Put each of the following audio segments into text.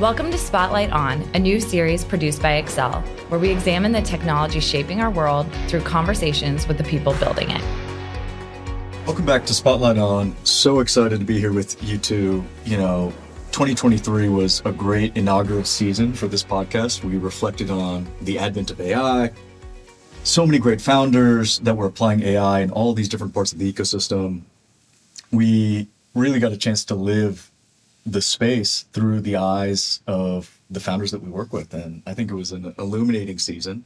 Welcome to Spotlight On, a new series produced by Accel, where we examine the technology shaping our world through conversations with the people building it. Welcome back to Spotlight On. So excited to be here with you two. You know, 2023 was a great inaugural season for this podcast. We reflected on the advent of AI, so many great founders that were applying AI in all these different parts of the ecosystem. We really got a chance to live the space through the eyes of the founders that we work with. And I think it was an illuminating season.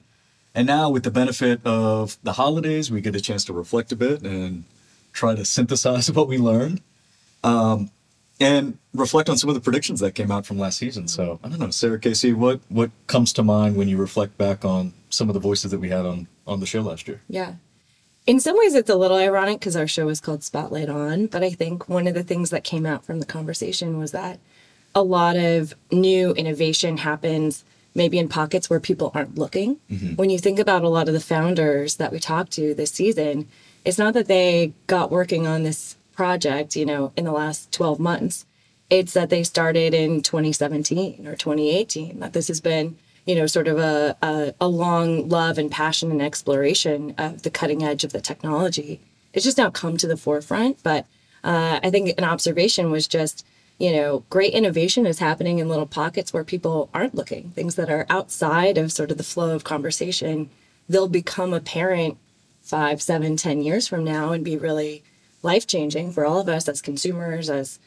And now, with the benefit of the holidays, we get a chance to reflect a bit and try to synthesize what we learned um, and reflect on some of the predictions that came out from last season. So, I don't know, Sara Casey, what, what comes to mind when you reflect back on some of the voices that we had on, on the show last year? Yeah in some ways it's a little ironic because our show is called spotlight on but i think one of the things that came out from the conversation was that a lot of new innovation happens maybe in pockets where people aren't looking mm-hmm. when you think about a lot of the founders that we talked to this season it's not that they got working on this project you know in the last 12 months it's that they started in 2017 or 2018 that this has been you know, sort of a, a, a long love and passion and exploration of the cutting edge of the technology. It's just now come to the forefront. But uh, I think an observation was just, you know, great innovation is happening in little pockets where people aren't looking, things that are outside of sort of the flow of conversation. They'll become apparent five, seven, ten years from now and be really life changing for all of us as consumers, as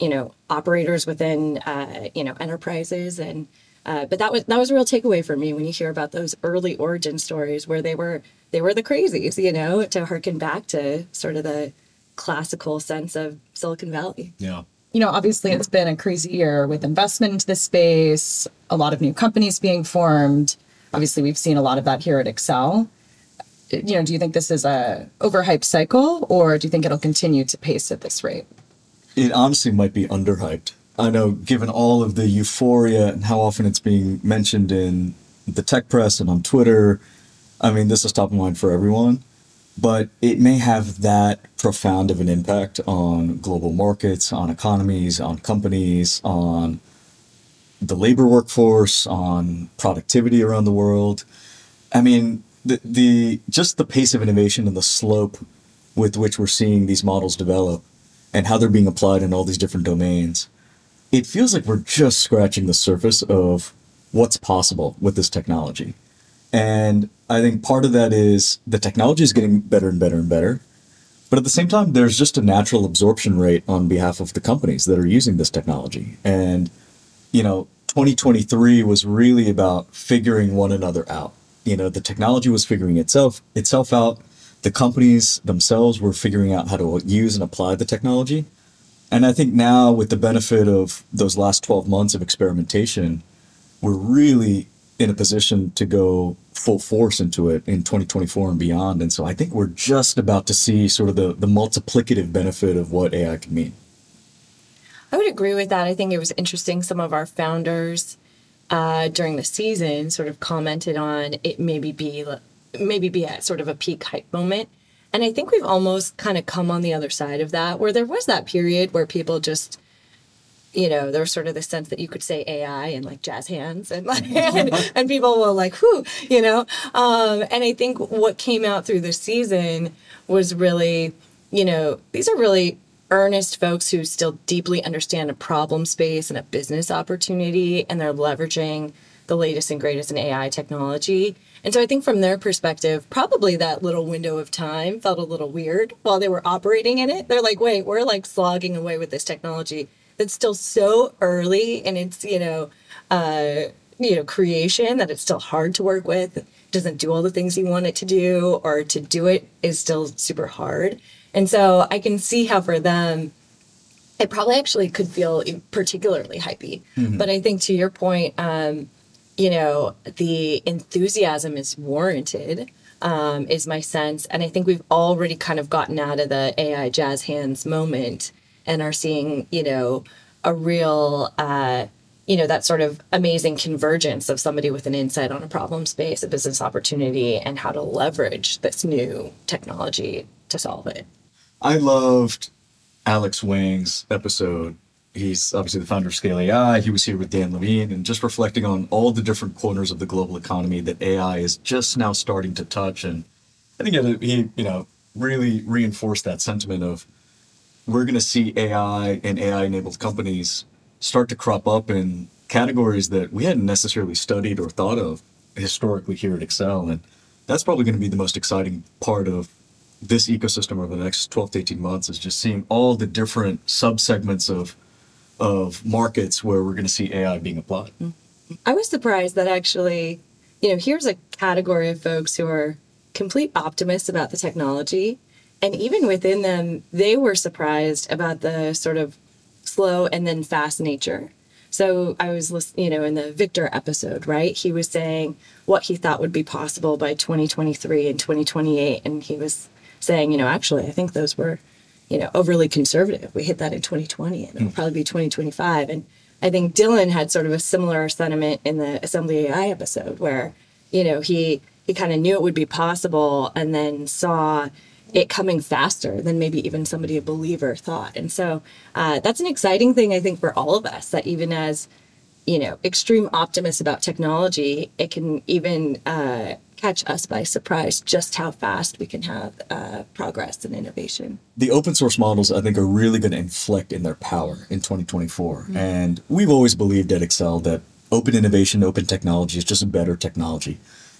you know, operators within uh, you know enterprises and uh, but that was that was a real takeaway for me when you hear about those early origin stories where they were they were the crazies, you know, to harken back to sort of the classical sense of Silicon Valley. Yeah. You know, obviously it's been a crazy year with investment into the space, a lot of new companies being formed. Obviously, we've seen a lot of that here at Accel. You know, do you think this is a overhyped cycle or do you think it'll continue to pace at this rate? It honestly might be underhyped. I know, given all of the euphoria and how often it's being mentioned in the tech press and on Twitter, I mean, this is top of mind for everyone. But it may have that profound of an impact on global markets, on economies, on companies, on the labor workforce, on productivity around the world. I mean, the, the just the pace of innovation and the slope with which we're seeing these models develop and how they're being applied in all these different domains it feels like we're just scratching the surface of what's possible with this technology. And I think part of that is the technology is getting better and better and better. But at the same time, there's just a natural absorption rate on behalf of the companies that are using this technology. And, you know, 2023 was really about figuring one another out. You know, the technology was figuring itself itself out. The companies themselves were figuring out how to use and apply the technology. And I think now, with the benefit of those last 12 months of experimentation, we're really in a position to go full force into it in 2024 and beyond. And so I think we're just about to see sort of the, the multiplicative benefit of what AI can mean. I would agree with that. I think it was interesting. Some of our founders uh, during the season sort of commented on it maybe be maybe be at sort of a peak hype moment and I think we've almost kind of come on the other side of that, where there was that period where people just, you know, there was sort of the sense that you could say AI and like jazz hands and like, and, and, people will like, whoo, you know. Um, and I think what came out through the season was really, you know, these are really earnest folks who still deeply understand a problem space and a business opportunity, and they're leveraging the latest and greatest in AI technology and so I think from their perspective, probably that little window of time felt a little weird while they were operating in it. They're like, wait, we're like slogging away with this technology that's still so early and it's, you know, uh, you know, creation that it's still hard to work with, doesn't do all the things you want it to do, or to do it is still super hard. And so I can see how for them, it probably actually could feel particularly hypey. Mm-hmm. But I think to your point, um, you know, the enthusiasm is warranted, um, is my sense. And I think we've already kind of gotten out of the AI jazz hands moment and are seeing, you know, a real, uh, you know, that sort of amazing convergence of somebody with an insight on a problem space, a business opportunity, and how to leverage this new technology to solve it. I loved Alex Wang's episode He's obviously the founder of Scale AI. He was here with Dan Levine and just reflecting on all the different corners of the global economy that AI is just now starting to touch. And I think he, you know, really reinforced that sentiment of we're going to see AI and AI enabled companies start to crop up in categories that we hadn't necessarily studied or thought of historically here at Accel. And that's probably going to be the most exciting part of this ecosystem over the next 12 to 18 months is just seeing all the different subsegments of of markets where we're going to see AI being applied. Mm. I was surprised that actually, you know, here's a category of folks who are complete optimists about the technology. And even within them, they were surprised about the sort of slow and then fast nature. So I was listening, you know, in the Victor episode, right? He was saying what he thought would be possible by 2023 and 2028. And he was saying, you know, actually, I think those were, you know, overly conservative. We hit that in 2020 and it'll mm. probably be 2025. And I think Dylan had sort of a similar sentiment in the Assembly AI episode where, you know, he he kind of knew it would be possible and then saw it coming faster than maybe even somebody a believer thought. And so uh, that's an exciting thing, I think, for all of us that even as, you know, extreme optimists about technology, it can even uh, catch us by surprise just how fast we can have uh, progress and innovation. The open source models, I think, are really going to inflect in their power in 2024. Mm-hmm. And we've always believed at Accel that open innovation, open technology is just a better technology.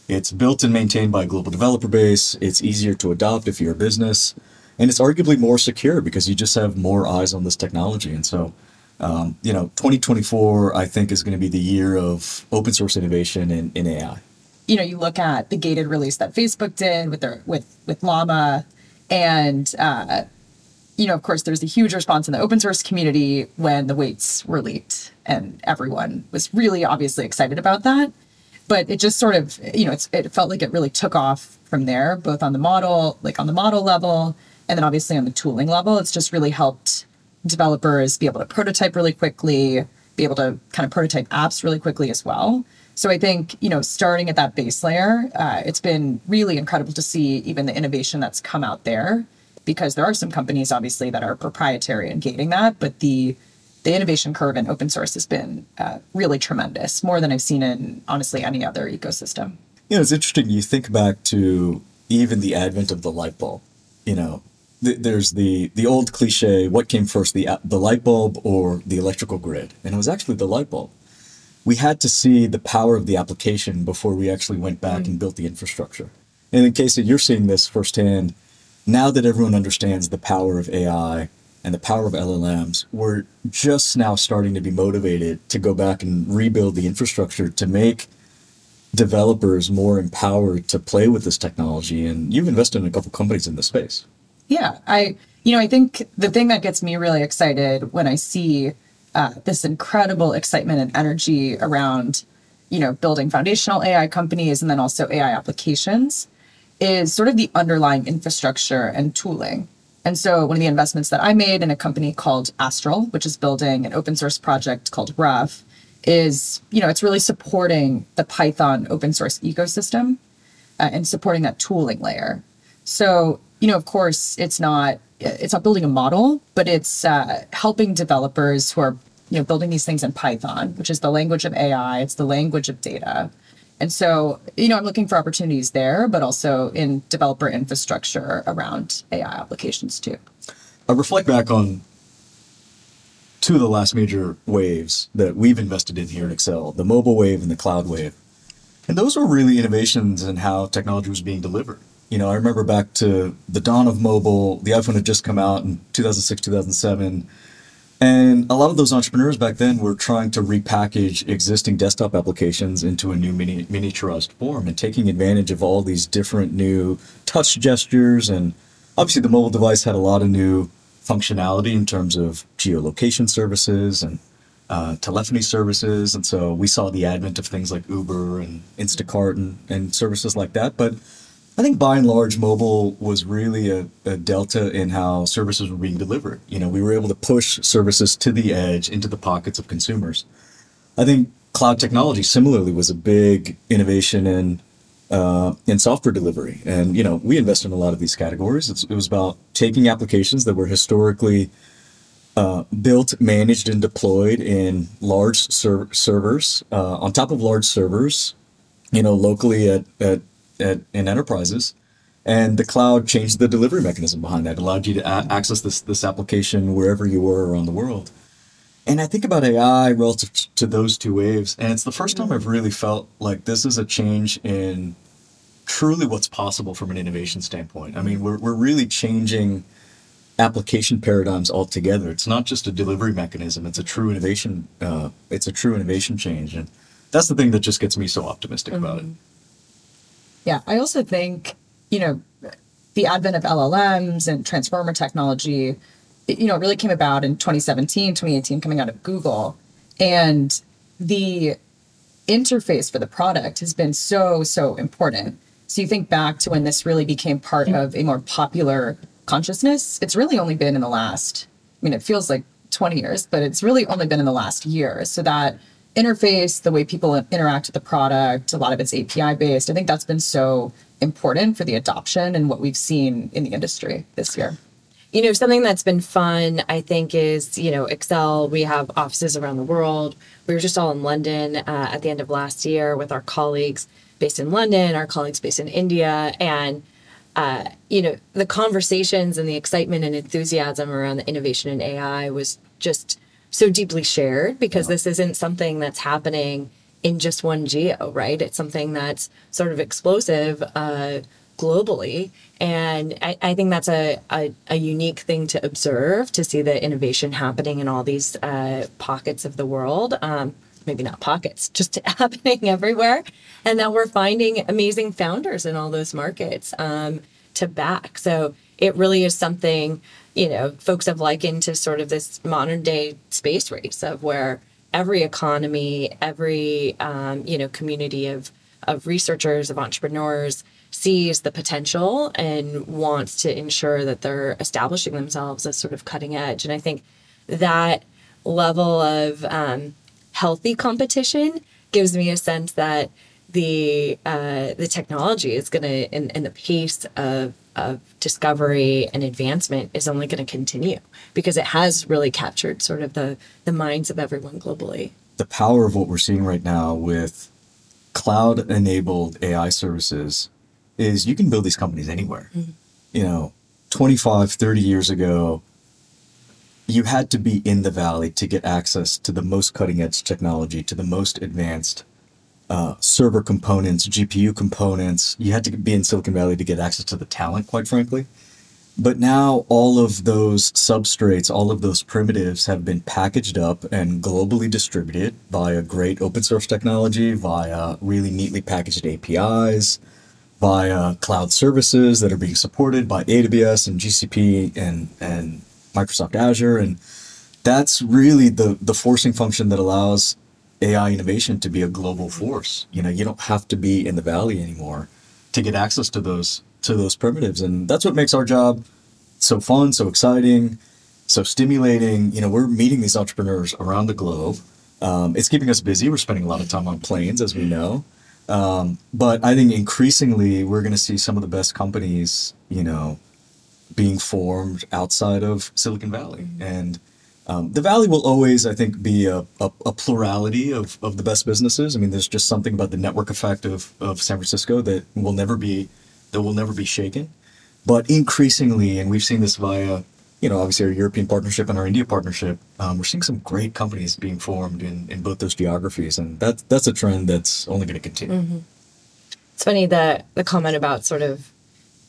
It's built and maintained by a global developer base. It's easier to adopt if you're a business. And it's arguably more secure because you just have more eyes on this technology. And so, um, you know, 2024, I think, is going to be the year of open source innovation in, in AI. You know, you look at the gated release that Facebook did with their with with Llama, and uh, you know, of course, there's a huge response in the open source community when the weights were leaked, and everyone was really obviously excited about that. But it just sort of you know it felt like it really took off from there both on the model like on the model level and then obviously on the tooling level. It's just really helped developers be able to prototype really quickly be able to kind of prototype apps really quickly as well so i think you know starting at that base layer uh, it's been really incredible to see even the innovation that's come out there because there are some companies obviously that are proprietary and gating that but the the innovation curve in open source has been uh, really tremendous, more than I've seen in honestly any other ecosystem. You know, it's interesting. You think back to even the advent of the light bulb. You know, th- there's the the old cliche: what came first, the the light bulb or the electrical grid? And it was actually the light bulb. We had to see the power of the application before we actually went back mm. and built the infrastructure. And in case that you're seeing this firsthand, now that everyone understands the power of AI and the power of LLMs, we're just now starting to be motivated to go back and rebuild the infrastructure to make developers more empowered to play with this technology. And you've invested in a couple companies in this space. Yeah, I, you know, I think the thing that gets me really excited when I see uh, this incredible excitement and energy around, you know, building foundational AI companies and then also AI applications is sort of the underlying infrastructure and tooling. And so one of the investments that I made in a company called Astral, which is building an open source project called Ruff, is, you know, it's really supporting the Python open source ecosystem uh, and supporting that tooling layer. So, you know, of course, it's not it's not building a model, but it's uh, helping developers who are, you know, building these things in Python, which is the language of AI, it's the language of data. And so, you know, I'm looking for opportunities there, but also in developer infrastructure around AI applications too. I reflect back on two of the last major waves that we've invested in here at Accel the mobile wave and the cloud wave. And those were really innovations in how technology was being delivered. You know, I remember back to the dawn of mobile, the iPhone had just come out in 2006, 2007 and a lot of those entrepreneurs back then were trying to repackage existing desktop applications into a new mini- miniaturized form and taking advantage of all these different new touch gestures. And obviously, the mobile device had a lot of new functionality in terms of geolocation services and uh, telephony services. And so we saw the advent of things like Uber and Instacart and, and services like that. But I think by and large, mobile was really a, a, delta in how services were being delivered. You know, we were able to push services to the edge into the pockets of consumers. I think cloud technology similarly was a big innovation in uh, in software delivery, and you know, we invest in a lot of these categories. It's, it was about taking applications that were historically uh, built, managed, and deployed in large ser- servers uh, on top of large servers, you know, locally at, at, at in enterprises. And the cloud changed the delivery mechanism behind that, it allowed you to a- access this this application wherever you were around the world. And I think about AI relative to those two waves, and it's the first time I've really felt like this is a change in truly what's possible from an innovation standpoint. I mean, we're, we're really changing application paradigms altogether. It's not just a delivery mechanism; it's a true innovation. Uh, it's a true innovation change, and that's the thing that just gets me so optimistic about it. Yeah, I also think, you know, the advent of LLMs and transformer technology, it, you know, it really came about in 2017, 2018, coming out of Google. And the interface for the product has been so, so important. So you think back to when this really became part mm-hmm. of a more popular consciousness, it's really only been in the last, I mean, it feels like 20 years, but it's really only been in the last year. So that interface, the way people interact with the product, a lot of it's API based. I think that's been so important for the adoption and what we've seen in the industry this year. You know, something that's been fun, I think, is, you know, Accel. We have offices around the world. We were just all in London uh, at the end of last year with our colleagues based in London, our colleagues based in India. And, uh, you know, the conversations and the excitement and enthusiasm around the innovation in AI was just so deeply shared because this isn't something that's happening in just one geo, right? It's something that's sort of explosive uh, globally. And I, I think that's a, a, a unique thing to observe to see the innovation happening in all these uh, pockets of the world. Um, maybe not pockets, just happening everywhere. And that we're finding amazing founders in all those markets um, to back. So it really is something, you know, folks have likened to sort of this modern day space race of where every economy, every, um, you know, community of, of researchers, of entrepreneurs sees the potential and wants to ensure that they're establishing themselves as sort of cutting edge. And I think that level of um, healthy competition gives me a sense that the uh, the technology is going to and, and the pace of of discovery and advancement is only going to continue because it has really captured sort of the the minds of everyone globally. The power of what we're seeing right now with cloud enabled AI services is you can build these companies anywhere. Mm-hmm. You know, 25, 30 years ago, you had to be in the valley to get access to the most cutting edge technology, to the most advanced uh, server components, GPU components. You had to be in Silicon Valley to get access to the talent, quite frankly. But now all of those substrates, all of those primitives have been packaged up and globally distributed via great open source technology, via really neatly packaged APIs, via cloud services that are being supported by AWS and GCP and, and Microsoft Azure. And that's really the, the forcing function that allows AI innovation to be a global force. You know, you don't have to be in the valley anymore to get access to those to those primitives, and that's what makes our job so fun, so exciting, so stimulating. You know, we're meeting these entrepreneurs around the globe. Um, it's keeping us busy. We're spending a lot of time on planes, as we know. Um, but I think increasingly we're going to see some of the best companies, you know, being formed outside of Silicon Valley. And um, the Valley will always, I think, be a, a, a plurality of, of the best businesses. I mean, there's just something about the network effect of, of San Francisco that will never be that will never be shaken. But increasingly, and we've seen this via, you know, obviously our European partnership and our India partnership, um, we're seeing some great companies being formed in, in both those geographies, and that that's a trend that's only going to continue. It's funny the the comment about sort of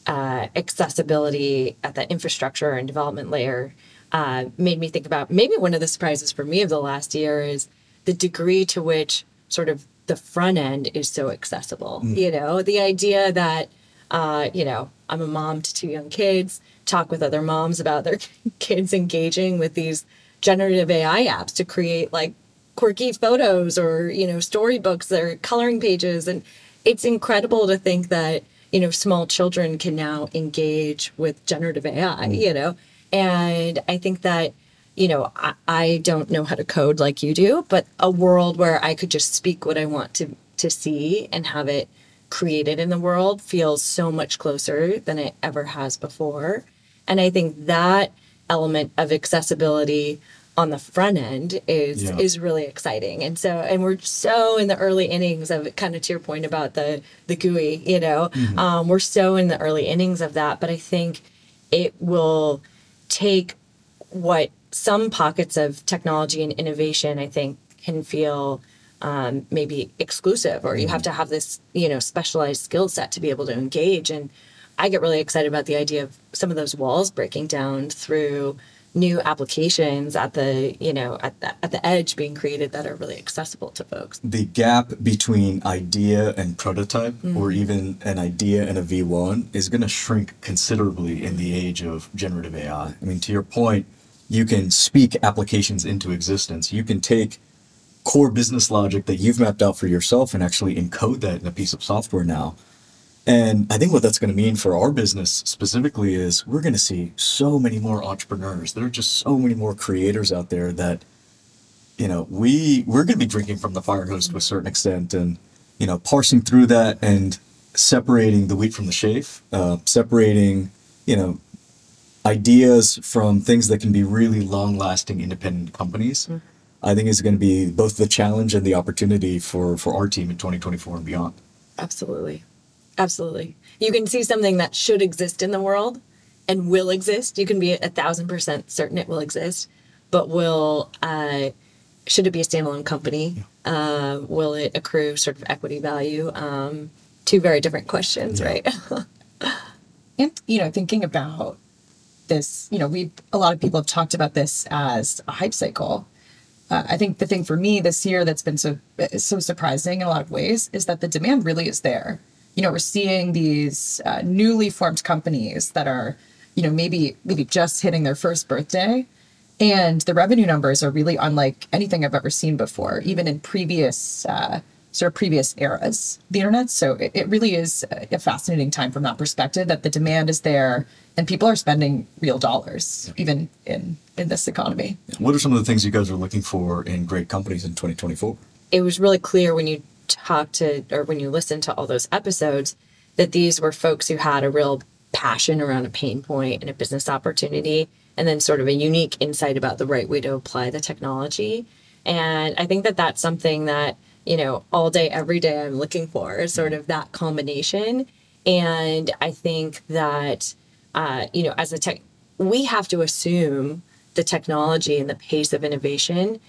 uh, accessibility at the infrastructure and development layer uh, made me think about maybe one of the surprises for me of the last year is the degree to which sort of the front end is so accessible. You know, the idea that uh, you know I'm a mom to two young kids, talk with other moms about their kids engaging with these generative AI apps to create like quirky photos or you know storybooks or coloring pages. And it's incredible to think that you know small children can now engage with generative ai you know and i think that you know I, I don't know how to code like you do but a world where i could just speak what i want to to see and have it created in the world feels so much closer than it ever has before. And i think that element of accessibility on the front end is Yeah. is really exciting. And so and we're so in the early innings of kind of to your point about the the GUI you know um, we're so in the early innings of that but I think it will take what some pockets of technology and innovation I think can feel um, maybe exclusive or you have to have this you know specialized skill set to be able to engage. And I get really excited about the idea of some of those walls breaking down through new applications at the you know at the, at the edge being created that are really accessible to folks the gap between idea and prototype, or mm-hmm. even an idea and a V1, is going to shrink considerably in the age of generative AI. I mean, to your point, you can speak applications into existence. You can take core business logic that you've mapped out for yourself and actually encode that in a piece of software now. And I think what that's going to mean for our business specifically is we're going to see so many more entrepreneurs. There are just so many more creators out there that you know, we we're going to be drinking from the fire hose to a certain extent, and you know, parsing through that and separating the wheat from the chaff, uh, separating you know, ideas from things that can be really long-lasting independent companies. I think is going to be both the challenge and the opportunity for for our team in 2024 and beyond. absolutely absolutely you can see something that should exist in the world and will exist you can be a thousand percent certain it will exist but will uh, should it be a standalone company uh, will it accrue sort of equity value um, two very different questions Yeah. right And you know, thinking about this, you know, we a lot of people have talked about this as a hype cycle. Uh, I think the thing for me this year that's been so so surprising in a lot of ways is that the demand really is there. You know, we're seeing these uh, newly formed companies that are, you know, maybe maybe just hitting their first birthday, and the revenue numbers are really unlike anything I've ever seen before, even in previous uh, sort of previous eras of the internet. So it, it really is a a fascinating time from that perspective that the demand is there and people are spending real dollars, even in in this economy. What are some of the things you guys are looking for in great companies in 2024? it was really clear when you talked to or when you listen to all those episodes that these were folks who had a real passion around a pain point and a business opportunity and then sort of a unique insight about the right way to apply the technology and i think that that's something that you know all day every day i'm looking for sort of that combination and i think that uh, you know as a tech we have to assume the technology and the pace of innovation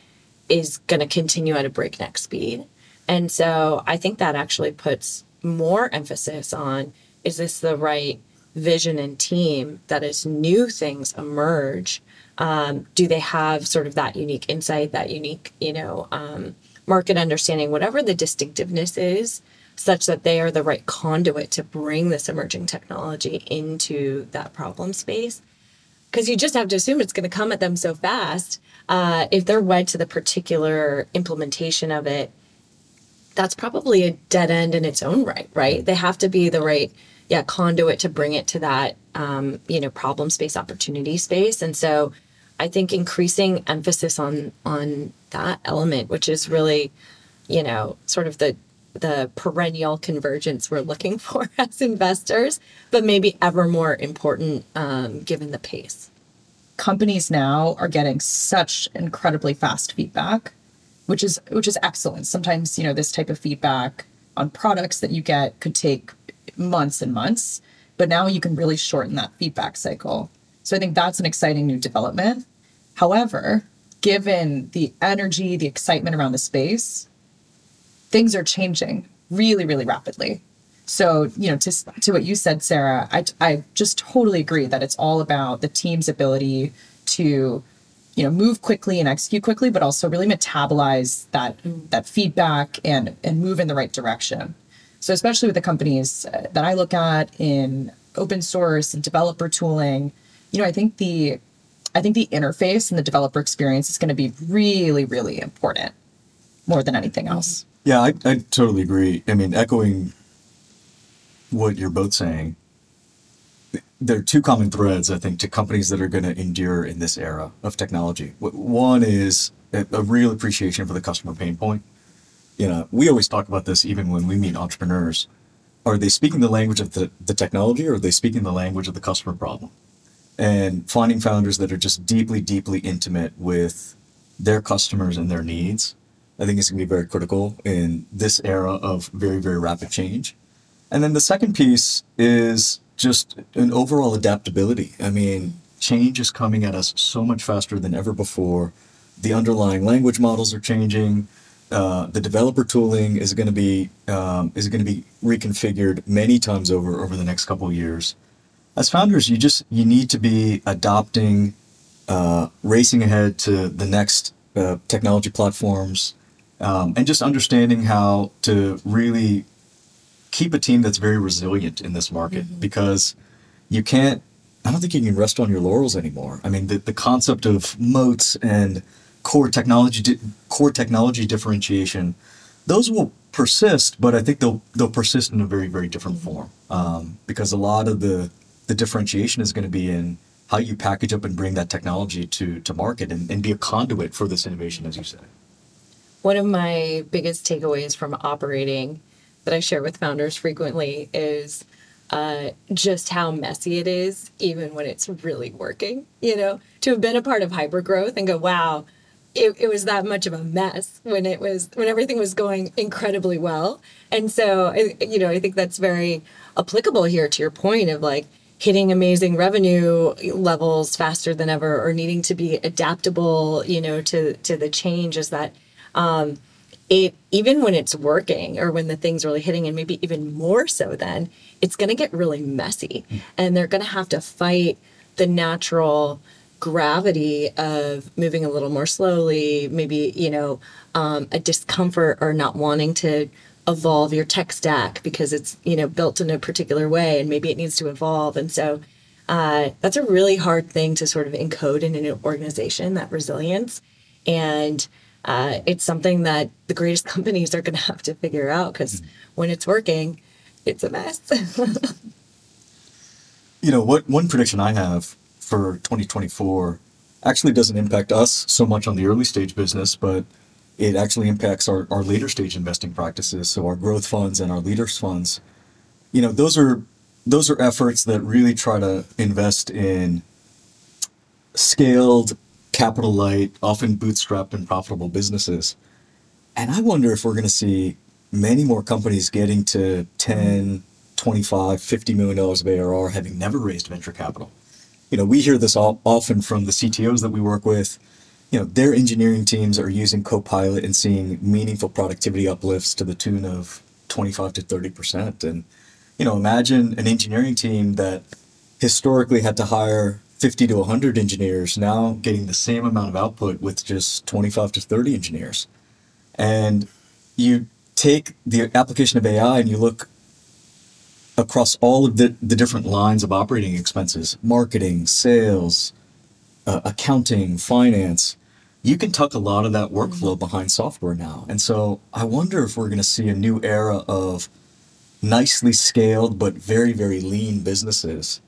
is going to continue at a breakneck speed. And so I think that actually puts more emphasis on is this the right vision and team that as new things emerge, um, do they have sort of that unique insight, that unique, you know, um, market understanding, whatever the distinctiveness is, such that they are the right conduit to bring this emerging technology into that problem space because you just have to assume it's going to come at them so fast. Uh, if they're wed to the particular implementation of it, that's probably a dead end in its own right, right? They have to be the right, yeah, conduit to bring it to that, um, you know, problem space, opportunity space, and so I think increasing emphasis on on that element, which is really, you know, sort of the the perennial convergence we're looking for as investors, but maybe ever more important um, given the pace. companies now are getting such incredibly fast feedback which is which is excellent. Sometimes you know this type of feedback on products that you get could take months and months but now you can really shorten that feedback cycle. So i think that's an exciting new development. However given the energy the excitement around the space things are changing really really rapidly. So, you know, to, to what you said, Sara, I, I just totally agree that it's all about the team's ability to, you know, move quickly and execute quickly, but also really metabolize that that feedback and and move in the right direction. So, especially with the companies uh, that I look at in open source and developer tooling, you know, I think the I think the interface and the developer experience is going to be really, really important more than anything else. Yeah, I, I totally agree. I mean, echoing what you're both saying, there are two common threads, I think, to companies that are going to endure in this era of technology. One is a, real appreciation for the customer pain point. You know, we always talk about this even when we meet entrepreneurs. Are they speaking the language of the, the technology or are they speaking the language of the customer problem? and finding founders that are just deeply, deeply intimate with their customers and their needs, I think is going to be very critical in this era of very, very rapid change. And then the second piece is just an overall adaptability. I mean, change is coming at us so much faster than ever before. The underlying language models are changing. Uh, the developer tooling is going to be um, is going to be reconfigured many times over over the next couple of years. As founders, you just you need to be adopting, uh, racing ahead to the next uh, technology platforms, um, and just understanding how to really keep a team that's very resilient in this market mm-hmm. because you can't I don't think you can rest on your laurels anymore. I mean, the, the concept of moats and core technology di- core technology differentiation, those will persist, but I think they'll they'll persist in a very very different mm-hmm. form um, because a lot of the the differentiation is going to be in how you package up and bring that technology to to market and, and be a conduit for this innovation, as you said. One of my biggest takeaways from operating that I share with founders frequently is uh, just how messy it is, even when it's really working. You know, to have been a part of hypergrowth and go, wow, it, it was that much of a mess when it was when everything was going incredibly well. And so, you know, I think that's very applicable here to your point of like hitting amazing revenue levels faster than ever, or needing to be adaptable, you know, to to the changes that. Um, it even when it's working or when the thing's really hitting and maybe even more so then it's going to get really messy. Mm. and they're going to have to fight the natural gravity of moving a little more slowly maybe you know um, a discomfort or not wanting to evolve your tech stack because it's you know built in a particular way and maybe it needs to evolve. And so uh, that's a really hard thing to sort of encode in an organization that resilience. And uh, it's something that the greatest companies are going to have to figure out because mm. when it's working, it's a mess. you know, what one prediction I have for 2024 actually doesn't impact us so much on the early stage business, but it actually impacts our, our later stage investing practices. So our growth funds and our leaders funds, you know, those are those are efforts that really try to invest in scaled capital light, often bootstrapped and profitable businesses. And I wonder if we're going to see many more companies getting to 10, 25, 50 million dollars of ARR having never raised venture capital. You know, we hear this all, often from the CTOs that we work with. You know, their engineering teams are using Copilot and seeing meaningful productivity uplifts to the tune of 25 to 30%. And, you know, imagine an engineering team that historically had to hire 50 to 100 engineers now getting the same amount of output with just 25 to 30 engineers. And you take the application of AI and you look across all of the, the different lines of operating expenses marketing, sales, uh, accounting, finance. You can tuck a lot of that workflow behind software now. And so I wonder if we're going to see a new era of nicely scaled but very, very lean businesses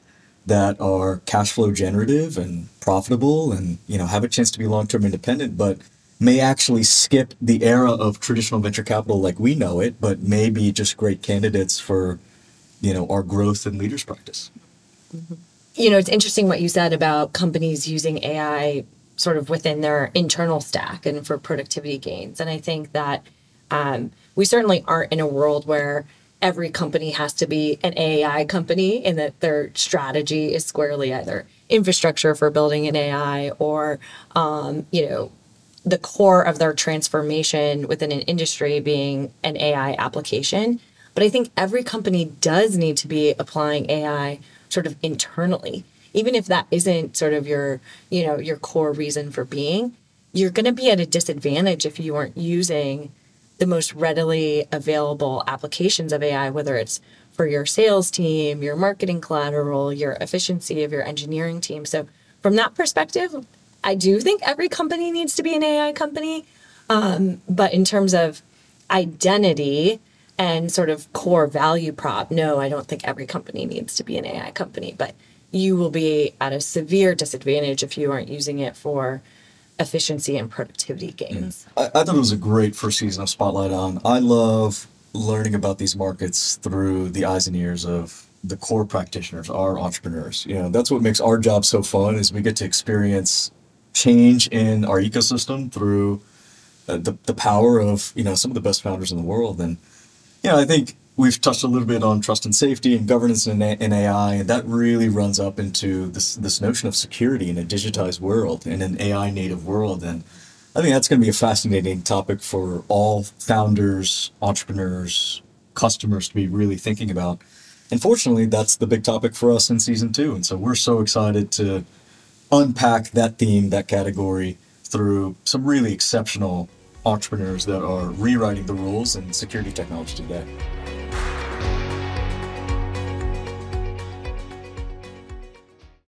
that are cash flow generative and profitable and you know have a chance to be long-term independent but may actually skip the era of traditional venture capital like we know it but may be just great candidates for you know our growth and leaders practice. You know it's interesting what you said about companies using ai sort of within their internal stack and for productivity gains and i think that um, we certainly aren't in a world where every company has to be an AI company and that their strategy is squarely either infrastructure for building an AI or, um, you know, the core of their transformation within an industry being an AI application. But I think every company does need to be applying AI sort of internally, even if that isn't sort of your, you know, your core reason for being. You're going to be at a disadvantage if you aren't using the most readily available applications of AI, whether it's for your sales team, your marketing collateral, your efficiency of your engineering team. So, from that perspective, I do think every company needs to be an AI company. Um, but in terms of identity and sort of core value prop, no, I don't think every company needs to be an AI company. But you will be at a severe disadvantage if you aren't using it for efficiency and productivity gains. I, I thought it was a great first season of Spotlight on. I love learning about these markets through the eyes and ears of the core practitioners, our entrepreneurs. You know, that's what makes our job so fun is we get to experience change in our ecosystem through uh, the, the power of, you know, some of the best founders in the world. And, you know, I think we've touched a little bit on trust and safety and governance in, AI, and that really runs up into this, this notion of security in a digitized world, in an AI native world. And I think that's going to be a fascinating topic for all founders, entrepreneurs, customers to be really thinking about. And fortunately, that's the big topic for us in season two. And so we're so excited to unpack that theme, that category through some really exceptional entrepreneurs that are rewriting the rules in security technology today.